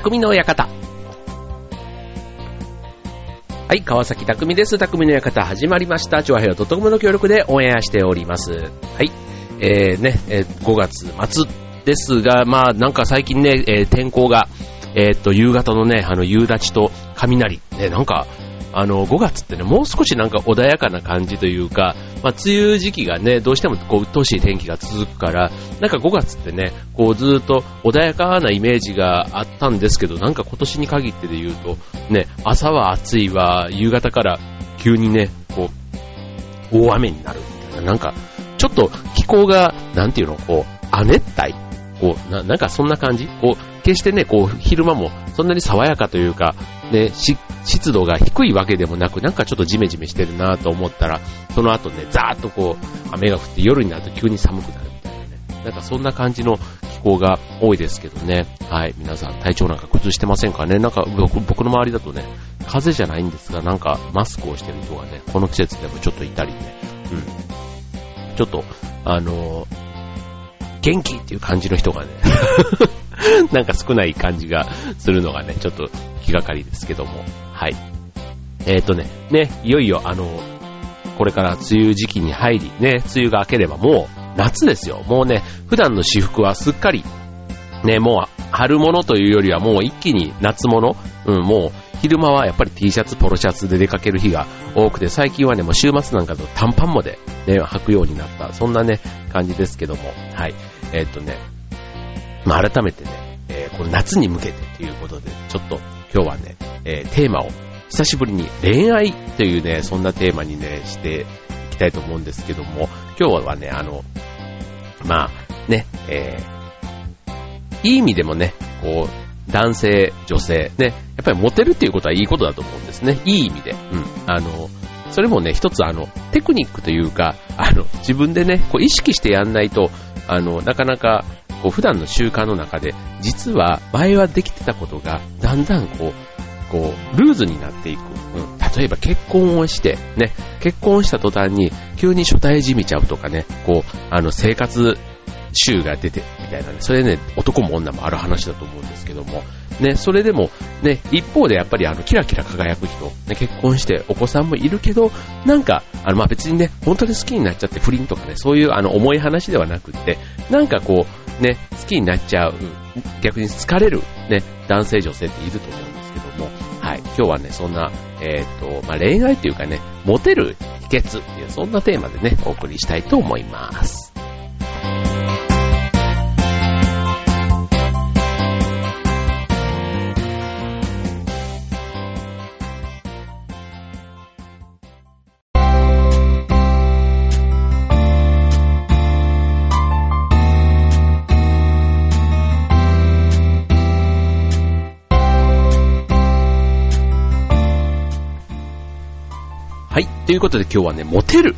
匠の館。はい、川崎匠です。匠の館始まりました。チョアヘヨとともの協力でオンエアしております。はい、えー、ね、えー5月末ですが、まあなんか最近ね、えー天候が、えーっと、夕方のね、あの、夕立と雷、ね、なんか、あの、5月ってね、もう少しなんか穏やかな感じというか、まあ、梅雨時期がね、どうしてもこう、鬱陶しい天気が続くから、なんか5月ってね、こう、ずっと穏やかなイメージがあったんですけど、なんか今年に限ってで言うと、ね、朝は暑いわ、夕方から急にね、こう、大雨になるみたいな、なんか、ちょっと気候が、なんていうの、こう、亜熱帯こう、な、なんかそんな感じ？こう、決してね、こう、昼間もそんなに爽やかというか、ね、し、湿度が低いわけでもなく、なんかちょっとジメジメしてるなと思ったら、その後ね、ザーッとこう、雨が降って夜になると急に寒くなるみたいなね。なんかそんな感じの気候が多いですけどね。はい。皆さん体調なんか崩してませんかね？なんか僕の周りだとね、風邪じゃないんですが、なんかマスクをしてる人がね、この季節でもちょっといたりね。うん。ちょっと、あのー元気っていう感じの人がね、なんか少ない感じがするのがね、ちょっと気がかりですけども。はい。えっ、ー、とね、ね、いよいよあの、これから梅雨時期に入り、ね、梅雨が明ければもう夏ですよ。もうね、普段の私服はすっかり、ね、もう春物というよりはもう一気に夏物、うん、もう昼間はやっぱり T シャツ、ポロシャツで出かける日が多くて、最近はね、もう週末なんかと短パンまでね、履くようになった、そんなね、感じですけども、はい。えーっとね、まあ、改めてね、えーこの夏に向けてということで、ちょっと今日はね、えーテーマを久しぶりに恋愛というね、そんなテーマにね、していきたいと思うんですけども、今日はね、あの、まあ、ね、えーいい意味でもね、こう、男性、女性、ね、やっぱりモテるっていうことはいいことだと思うんですね。いい意味で。うん。あの、それもね、一つあの、テクニックというか、あの、自分でね、こう意識してやんないと、あの、なかなか、こう普段の習慣の中で、実は前はできてたことが、だんだんこう、こう、ルーズになっていく。うん。例えば結婚をして、ね、結婚した途端に、急に初対じみちゃうとかね、こう、あの、生活週が出て、みたいなね、それね、男も女もある話だと思うんですけども、ね、それでも、ね、一方でやっぱりあの、キラキラ輝く人、ね、結婚してお子さんもいるけど、なんか、あの、ま、別にね、本当に好きになっちゃって不倫とかね、そういうあの、重い話ではなくって、なんかこう、ね、好きになっちゃう、逆に疲れる、ね、男性女性っていると思うんですけども、はい、今日はね、そんな、えっ、と、まあ、恋愛っていうかね、モテる秘訣っていう、そんなテーマでね、お送りしたいと思います。ということで今日はね、モテる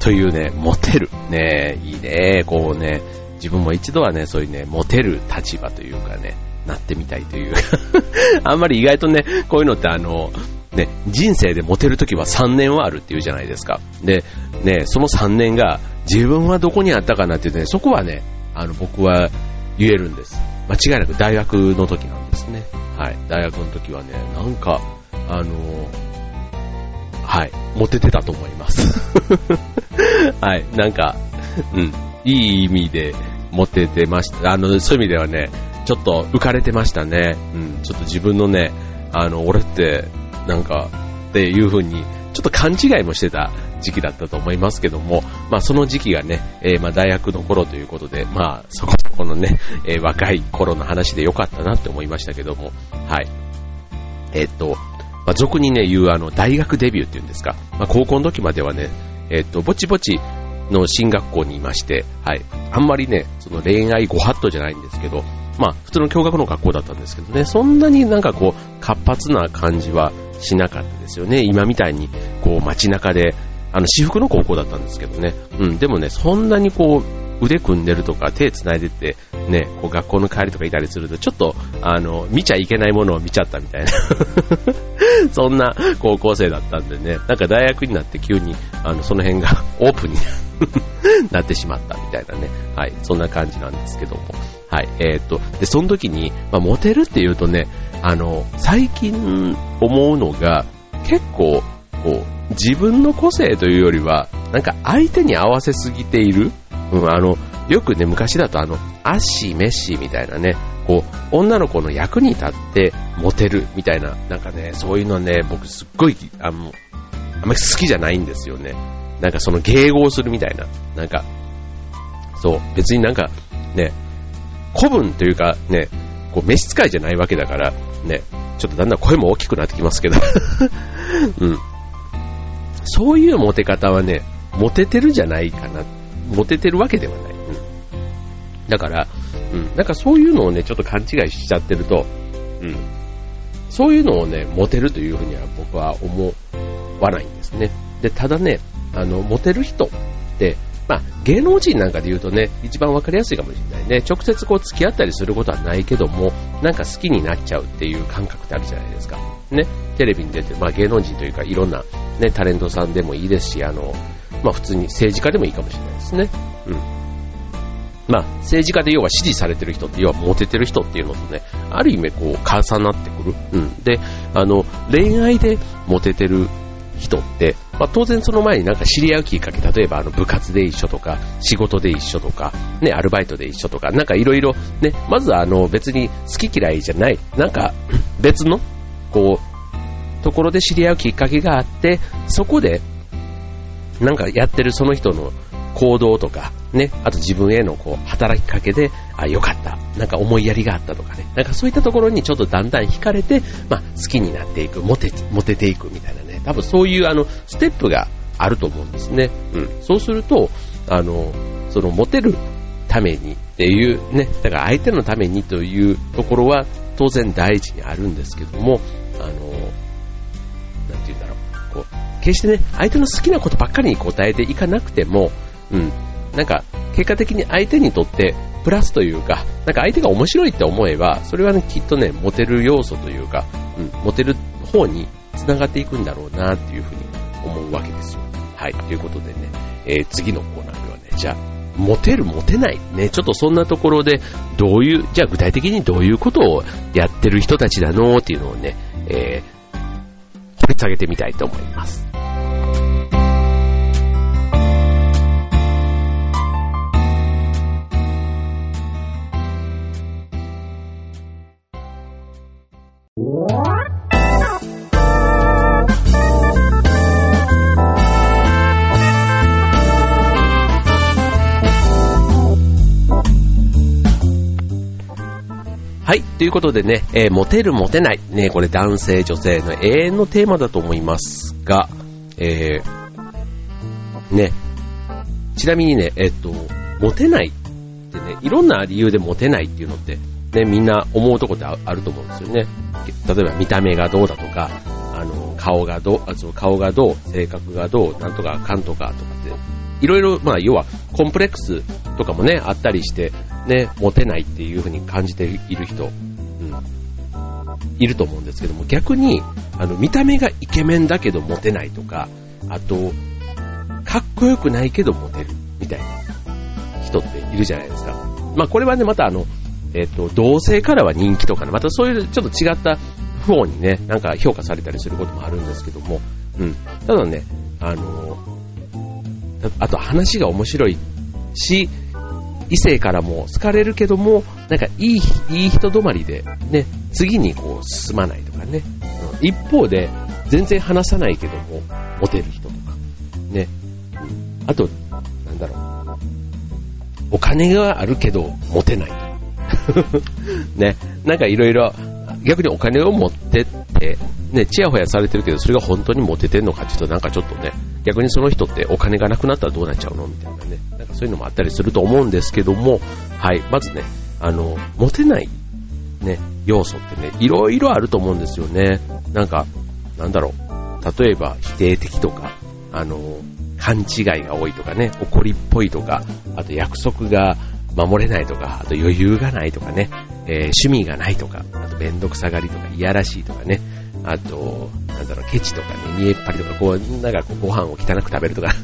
というね、モテる。ねいいね。こうね、自分も一度はね、そういうね、モテる立場というかね、なってみたいという。あんまり意外とね、こういうのってあの、ね、人生でモテるときは3年はあるっていうじゃないですか。で、ね、その3年が自分はどこにあったかなっていうね、そこはね、あの、僕は言えるんです。間違いなく大学の時なんですね。はい。大学の時はね、なんか、あの、はい。モテてたと思います。はい。なんか、うん。いい意味でモテてました。あの、そういう意味ではね、ちょっと浮かれてましたね。うん。ちょっと自分のね、あの、俺って、なんか、っていう風に、ちょっと勘違いもしてた時期だったと思いますけども、まあその時期がね、えーまあ大学の頃ということで、まあそこそこのね、えー若い頃の話でよかったなって思いましたけども、はい。えーっと、まあ、俗にね、言うあの、大学デビューっていうんですか。まあ、高校の時まではね、えっ、と、ぼちぼちの進学校にいまして、はい。あんまりね、その恋愛ご法度じゃないんですけど、まあ、普通の共学の学校だったんですけどね、そんなになんかこう、活発な感じはしなかったですよね。今みたいに、こう、街中で、あの、私服の高校だったんですけどね。うん、でもね、そんなにこう、腕組んでるとか手繋いでって、ね、こう学校の帰りとかいたりすると、ちょっと、あの、見ちゃいけないものを見ちゃったみたいな。そんな高校生だったんでね、なんか大学になって急に、あの、その辺が オープンに なってしまったみたいなね。はい、そんな感じなんですけども。はい、えー、っと、で、その時に、まあ、モテるっていうとね、あの、最近思うのが、結構、こう、自分の個性というよりは、なんか相手に合わせすぎている。うん、あの、よくね、昔だとあの、アッシー、メッシーみたいなね、こう、女の子の役に立ってモテるみたいな、なんかね、そういうのね、僕すっごい、あの、あんまり好きじゃないんですよね。なんかその迎合するみたいな、なんか、そう、別になんか、ね、古文というかね、こう、召使いじゃないわけだから、ね、ちょっとだんだん声も大きくなってきますけど、うん。そういうモテ方はね、モテてるじゃないかな。モテてるわけではない。うん。だから、うん。なんかそういうのをね、ちょっと勘違いしちゃってると、うん。そういうのをね、モテるというふうには僕は思わないんですね。で、ただね、あの、モテる人って、まあ、芸能人なんかで言うとね、一番わかりやすいかもしれないね。直接こう付き合ったりすることはないけども、なんか好きになっちゃうっていう感覚ってあるじゃないですか。ね。テレビに出て、まあ芸能人というかいろんなね、タレントさんでもいいですし、あの、まあ普通に政治家でもいいかもしれないですね。うん。まあ政治家で要は支持されてる人って要はモテてる人っていうのとね、ある意味こう重なってくる。うん。で、あの、恋愛でモテてる人って、まあ、当然その前になんか知り合うきっかけ、例えばあの部活で一緒とか、仕事で一緒とか、ね、アルバイトで一緒とか、なんかいろいろ、ね、まずはあの別に好き嫌いじゃない、なんか 別の、こう、ところで知り合うきっかけがあって、そこで、なんかやってるその人の行動とか、ね、あと自分へのこう働きかけで、あ、よかった、なんか思いやりがあったとかね、なんかそういったところにちょっとだんだん惹かれて、まあ好きになっていく、モテ、モテていくみたいなね、多分そういうあの、ステップがあると思うんですね。うん。そうすると、あの、そのモテるためにっていうね、だから相手のためにというところは当然第一にあるんですけども、あの、なんて言うんだろう、こう、決してね、相手の好きなことばっかりに答えていかなくても、うん、なんか、結果的に相手にとってプラスというか、なんか相手が面白いって思えば、それはね、きっとね、モテる要素というか、うん、モテる方に繋がっていくんだろうなっていうふうに思うわけですよ。はい。ということでね、えー次のコーナーではね、じゃあ、モテる、モテない。ね、ちょっとそんなところで、どういう、じゃあ具体的にどういうことをやってる人たちだのっていうのをね、えー掘り下げてみたいと思います。はい。ということでね、えーモテる、モテない。ね、これ男性、女性の永遠のテーマだと思いますが、えー、ね、ちなみにね、えっと、モテないってね、いろんな理由でモテないっていうのって、ね、みんな思うとこってあると思うんですよね。例えば見た目がどうだとか、あの、顔がどう、あそう顔がどう、性格がどう、なんとかかんとかとかって、いろいろ、まあ、要は、コンプレックスとかもね、あったりして、ね、モテないっていうふうに感じている人、うん、いると思うんですけども、逆に、あの、見た目がイケメンだけどモテないとか、あと、かっこよくないけどモテる、みたいな人っているじゃないですか。まあ、これはね、またあの、えっ、と、同性からは人気とかね、またそういうちょっと違った方にね、なんか評価されたりすることもあるんですけども、うん。ただね、あの、あと話が面白いし、異性からも好かれるけども、なんかいい、いい人止まりで、ね、次にこう進まないとかね。一方で、全然話さないけども、モテる人とか、ね。あと、なんだろう。お金があるけど、モテない。ね。なんかいろいろ、逆にお金を持ってって、ね、チヤホヤされてるけど、それが本当にモテてんのかっていうと、なんかちょっとね、逆にその人ってお金がなくなったらどうなっちゃうの？みたいなね。なんかそういうのもあったりすると思うんですけども、はい。まずね、あの、モテない、ね、要素ってね、いろいろあると思うんですよね。なんか、なんだろう。例えば、否定的とか、あの、勘違いが多いとかね、怒りっぽいとか、あと約束が守れないとか、あと余裕がないとかね、えー、趣味がないとか、あとめんどくさがりとか、いやらしいとかね、あと、なんだろう、ケチとかね、見えっ張りとか、こう、なんかこうご飯を汚く食べるとか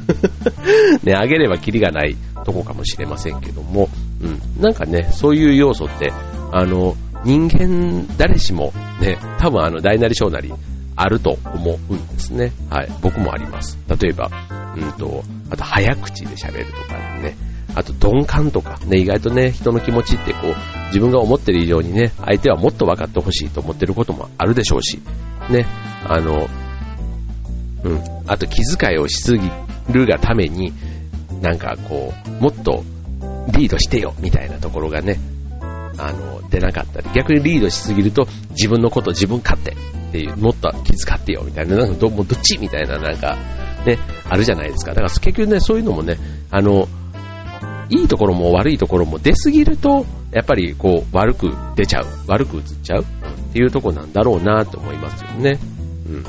ね、あげればキリがないとこかもしれませんけども、うん、なんかね、そういう要素って、あの、人間誰しもね、多分あの、大なり小なり、あると思うんですね。はい。僕もあります。例えば、うんと、あと早口で喋るとかね。あと鈍感とかね、意外とね、人の気持ちってこう、自分が思ってる以上にね、相手はもっと分かってほしいと思ってることもあるでしょうし、ね、あの、うん、あと気遣いをしすぎるがために、なんかこう、もっとリードしてよ、みたいなところがね、あの、出なかったり、逆にリードしすぎると、自分のこと自分勝手っていう、もっと気遣ってよ、みたいな、なんかど、もどっち？みたいな、なんか、ね、あるじゃないですか。だから結局ね、そういうのもね、あの、いいところも悪いところも出すぎると、やっぱりこう、悪く出ちゃう、悪く映っちゃうっていうとこなんだろうなと思いますよね。うん。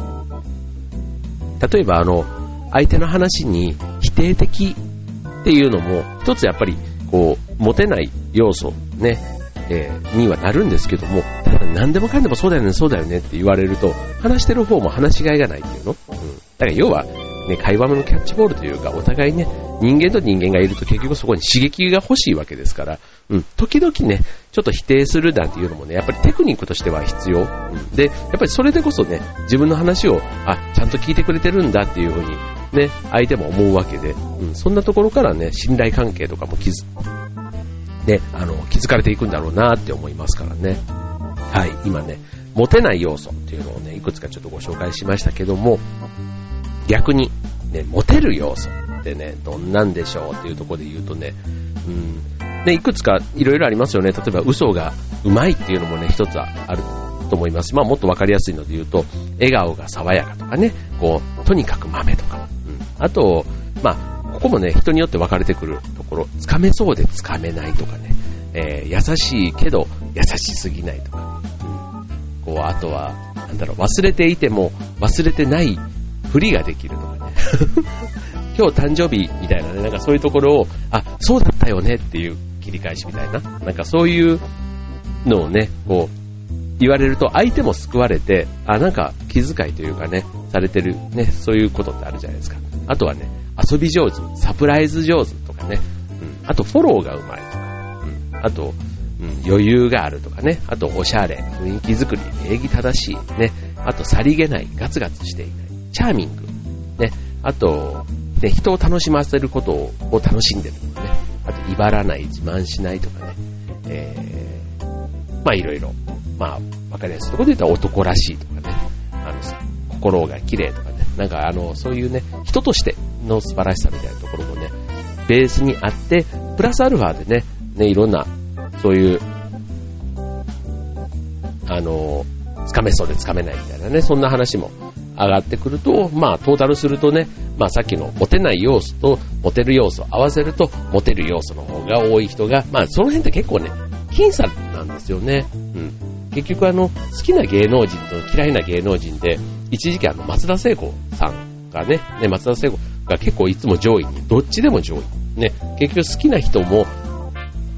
例えばあの、相手の話に否定的っていうのも、一つやっぱり、こう、持てない要素、ね、えー、にはなるんですけども、ただ何でもかんでもそうだよね、そうだよねって言われると、話してる方も話しがいがないっていうの。うん。だから要は、ね、会話のキャッチボールというか、お互いね、人間と人間がいると結局そこに刺激が欲しいわけですから、うん、時々ね、ちょっと否定するなんていうのもね、やっぱりテクニックとしては必要。うん、で、やっぱりそれでこそね、自分の話を、あ、ちゃんと聞いてくれてるんだっていうふうに、ね、相手も思うわけで、うん、そんなところからね、信頼関係とかも気づ、ね、あの、気づかれていくんだろうなって思いますからね。はい、今ね、モテない要素っていうのをね、いくつかちょっとご紹介しましたけども、逆に、ね、モテる要素ってね、どんなんでしょうっていうところで言うとね、うん、ね、いくつかいろいろありますよね。例えば嘘がうまいっていうのもね、一つはあると思います。まあもっとわかりやすいので言うと、笑顔が爽やかとかね、こう、とにかく豆とか、うん、あと、まあ、ここもね、人によって分かれてくるところ、つかめそうでつかめないとかね、えー、優しいけど優しすぎないとか、うん、こう、あとは、なんだろう、忘れていても忘れてないふりができるとかね。今日誕生日みたいなね、なんかそういうところを、あ、そうだったよねっていう切り返しみたいな。なんかそういうのをね、こう、言われると相手も救われて、あ、なんか気遣いというかね、されてるね、そういうことってあるじゃないですか。あとはね、遊び上手、サプライズ上手とかね、うん、あとフォローがうまいとか、うん、あと、うん、余裕があるとかね、あとおしゃれ、雰囲気作り、礼儀正しい、ね、あとさりげない、ガツガツしていない。チャーミング。ね。あと、ね、人を楽しませることを楽しんでるとかね。あと、威張らない、自慢しないとかね。えー、まあいろいろ。まあ、わかりやすいところで言ったら男らしいとかね。あの、心が綺麗とかね。なんかあの、そういうね、人としての素晴らしさみたいなところもね、ベースにあって、プラスアルファでね、ね、いろんな、そういう、あの、つかめそうでつかめないみたいなね、そんな話も上がってくると、まあ、トータルするとね、まあ、さっきのモテない要素とモテる要素を合わせると、モテる要素の方が多い人が、まあ、その辺って結構ね、僅差なんですよね。うん。結局あの、好きな芸能人と嫌いな芸能人で、一時期あの、松田聖子さんがね、ね、松田聖子が結構いつも上位に、どっちでも上位。ね、結局好きな人も、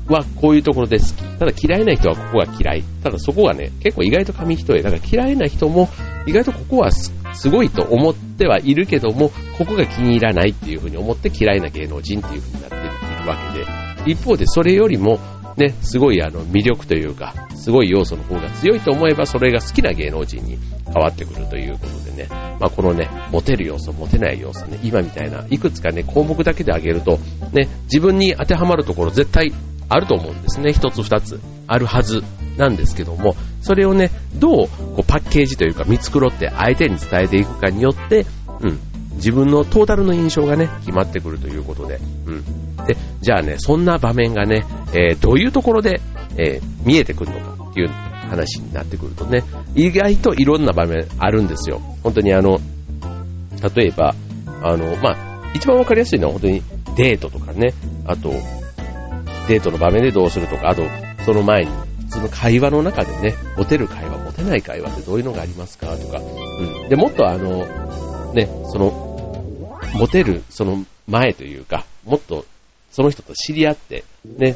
はこういうところで好き。ただ嫌いな人はここが嫌い。ただそこがね、結構意外と紙一重。だから嫌いな人も意外とここは好すごいと思ってはいるけども、ここが気に入らないっていうふうに思って嫌いな芸能人っていうふうになっているわけで、一方でそれよりも、ね、すごいあの魅力というか、すごい要素の方が強いと思えば、それが好きな芸能人に変わってくるということでね、まあ、このね、モテる要素、モテない要素ね、今みたいな、いくつかね、項目だけで挙げると、ね、自分に当てはまるところ絶対あると思うんですね。一つ二つあるはずなんですけども、それをね、どうこうパッケージというか見繕って相手に伝えていくかによって、うん、自分のトータルの印象がね、決まってくるということで、うん。で、じゃあね、そんな場面がね、えー、どういうところで、えー、見えてくるのかっていう話になってくるとね、意外といろんな場面あるんですよ。本当にあの、例えば、あの、まあ、一番わかりやすいのは本当にデートとかね、あと、デートの場面でどうするとか、あと、その前に、普通の会話の中でね、モテる会話、モテない会話ってどういうのがありますかとか、うん。で、もっとあの、ね、その、モテる、その前というか、もっとその人と知り合って、ね、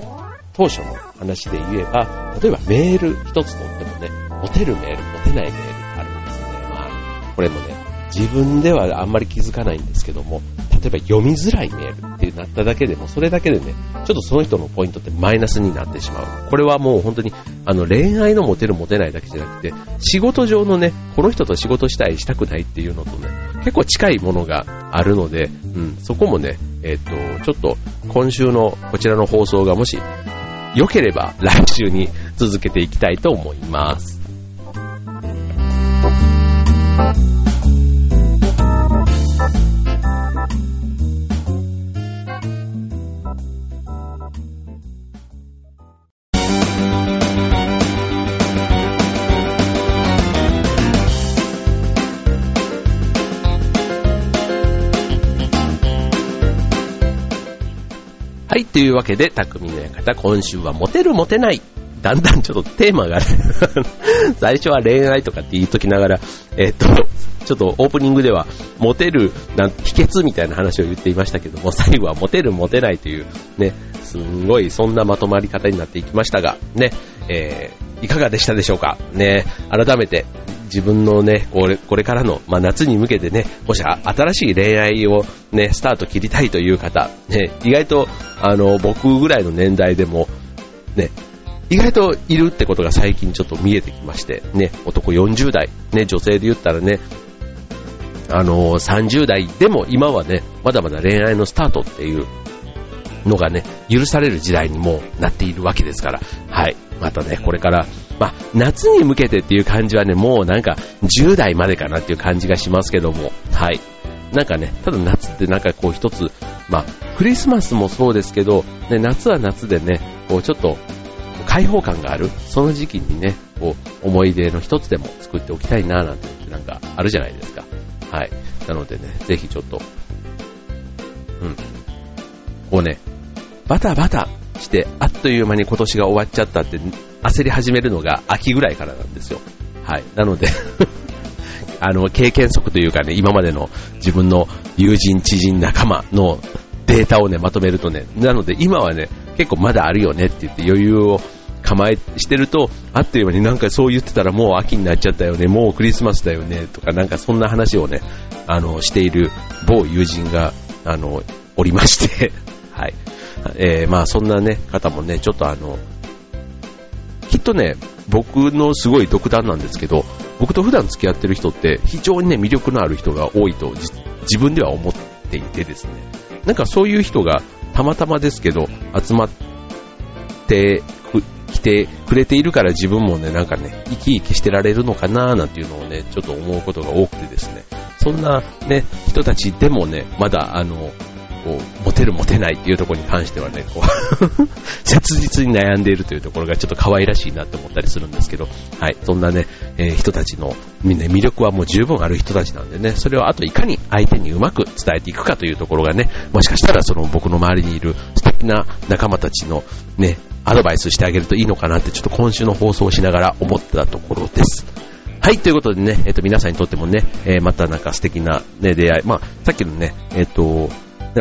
当初の話で言えば、例えばメール一つとってもね、モテるメール、モテないメールってあるんですよね。まあ、これもね、自分ではあんまり気づかないんですけども、例えば読みづらいメールってなっただけでも、それだけでね、ちょっとその人のポイントってマイナスになってしまう。これはもう本当に、あの、恋愛のモテるモテないだけじゃなくて、仕事上のね、この人と仕事したい、したくないっていうのとね、結構近いものがあるので、うん、そこもね、えっ、ー、と、ちょっと今週のこちらの放送がもし良ければ来週に続けていきたいと思います。というわけで、匠の館、今週はモテるモテない。だんだんちょっとテーマが 最初は恋愛とかって言いときながら、えっと、ちょっとオープニングでは、モテるな秘訣みたいな話を言っていましたけども、最後はモテるモテないという、ね、すんごいそんなまとまり方になっていきましたが、ね、えー、いかがでしたでしょうか？ね、改めて自分のね、これこれからの、まあ、夏に向けてね、もし新しい恋愛をね、スタート切りたいという方、ね、意外と、あの、僕ぐらいの年代でも、ね、意外といるってことが最近ちょっと見えてきまして、ね、男40代、ね、女性で言ったらね、あの30代でも今はね、まだまだ恋愛のスタートっていうのがね、許される時代にもなっているわけですから、はい。またね、これから、まあ、夏に向けてっていう感じはね、もうなんか10代までかなっていう感じがしますけども、はい。なんかね、ただ夏ってなんかこう一つ、まあ、クリスマスもそうですけど、ね、夏は夏でね、こうちょっと開放感がある、その時期にね、こう思い出の一つでも作っておきたいななんてなんかあるじゃないですか。はい。なのでね、ぜひちょっと、うん。こうね、バタバタして、あっという間に今年が終わっちゃったって焦り始めるのが秋ぐらいからなんですよ。はい。なので あの、経験則というかね、今までの自分の友人、知人、仲間のデータをね、まとめるとね、なので今はね、結構まだあるよねって言って余裕を構えしてると、あっという間になんかそう言ってたらもう秋になっちゃったよね、もうクリスマスだよね、とかなんかそんな話をね、あの、している某友人が、あの、おりまして。はい。えー、まあそんなね、方もね、ちょっとあの、きっとね、僕のすごい独断なんですけど、僕と普段付き合ってる人って非常にね、魅力のある人が多いと自分では思っていてですね、なんかそういう人がたまたまですけど集まっててくれているから自分もね、なんかね、生き生きしてられるのかななんていうのをね、ちょっと思うことが多くてですね、そんなね、人たちでもね、まだあの、こう、モテるモテないっていうところに関してはね、こう 切実に悩んでいるというところがちょっと可愛らしいなって思ったりするんですけど、はい、そんなね、えー、人たちの、ね、魅力はもう十分ある人たちなんでね、それをあといかに相手にうまく伝えていくかというところがね、もしかしたらその僕の周りにいる素敵な仲間たちのね、アドバイスしてあげるといいのかなってちょっと今週の放送をしながら思ったところです。はい、ということでね、えっ、と、皆さんにとってもね、えー、またなんか素敵なね、出会い、まあ、さっきのね、えっ、と、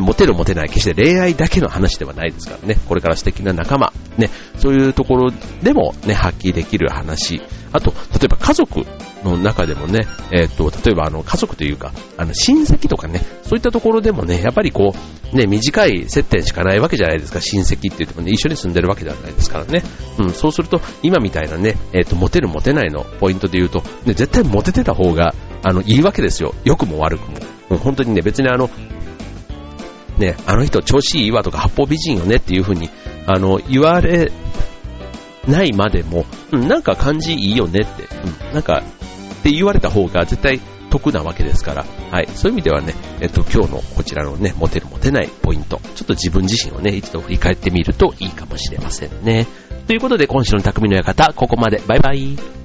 モテるモテない、決して恋愛だけの話ではないですからね、これから素敵な仲間、ね、そういうところでもね、発揮できる話、あと、例えば家族の中でもね、えっ、と、例えばあの、家族というか、あの、親戚とかね、そういったところでもね、やっぱりこう、ね、短い接点しかないわけじゃないですか、親戚って言ってもね、一緒に住んでるわけではないですからね。うん、そうすると、今みたいなね、えっ、と、モテるモテないのポイントで言うと、ね、絶対モテてた方が、あの、いいわけですよ。良くも悪くも。う、本当にね、別にあの、ね、あの人調子いいわとか八方美人よねっていう風に、あの、言われないまでも、うん、なんか感じいいよねって、うん、なんか、って言われた方が絶対得なわけですから、はい、そういう意味ではね、えっと、今日のこちらのね、モテるモテないポイント、ちょっと自分自身をね、一度振り返ってみるといいかもしれませんね。ということで、今週の匠の館、ここまで。バイバイ。